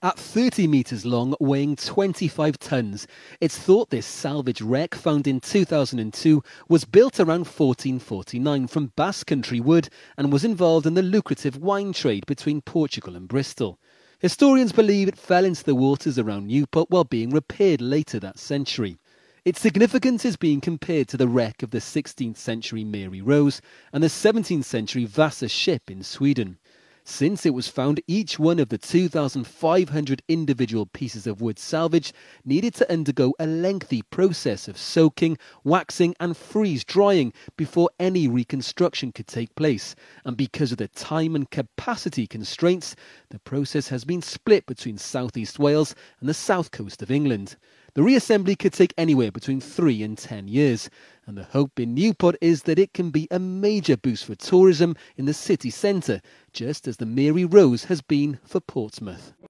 At 30 metres long, weighing 25 tonnes, it's thought this salvage wreck, found in 2002, was built around 1449 from Basque country wood and was involved in the lucrative wine trade between Portugal and Bristol. Historians believe it fell into the waters around Newport while being repaired later that century. Its significance is being compared to the wreck of the 16th century Mary Rose and the 17th century Vasa ship in Sweden. Since it was found each one of the 2,500 individual pieces of wood salvage needed to undergo a lengthy process of soaking, waxing, and freeze drying before any reconstruction could take place. And because of the time and capacity constraints, the process has been split between southeast Wales and the south coast of England. The reassembly could take anywhere between 3 and 10 years, and the hope in Newport is that it can be a major boost for tourism in the city centre, just as the Mary Rose has been for Portsmouth.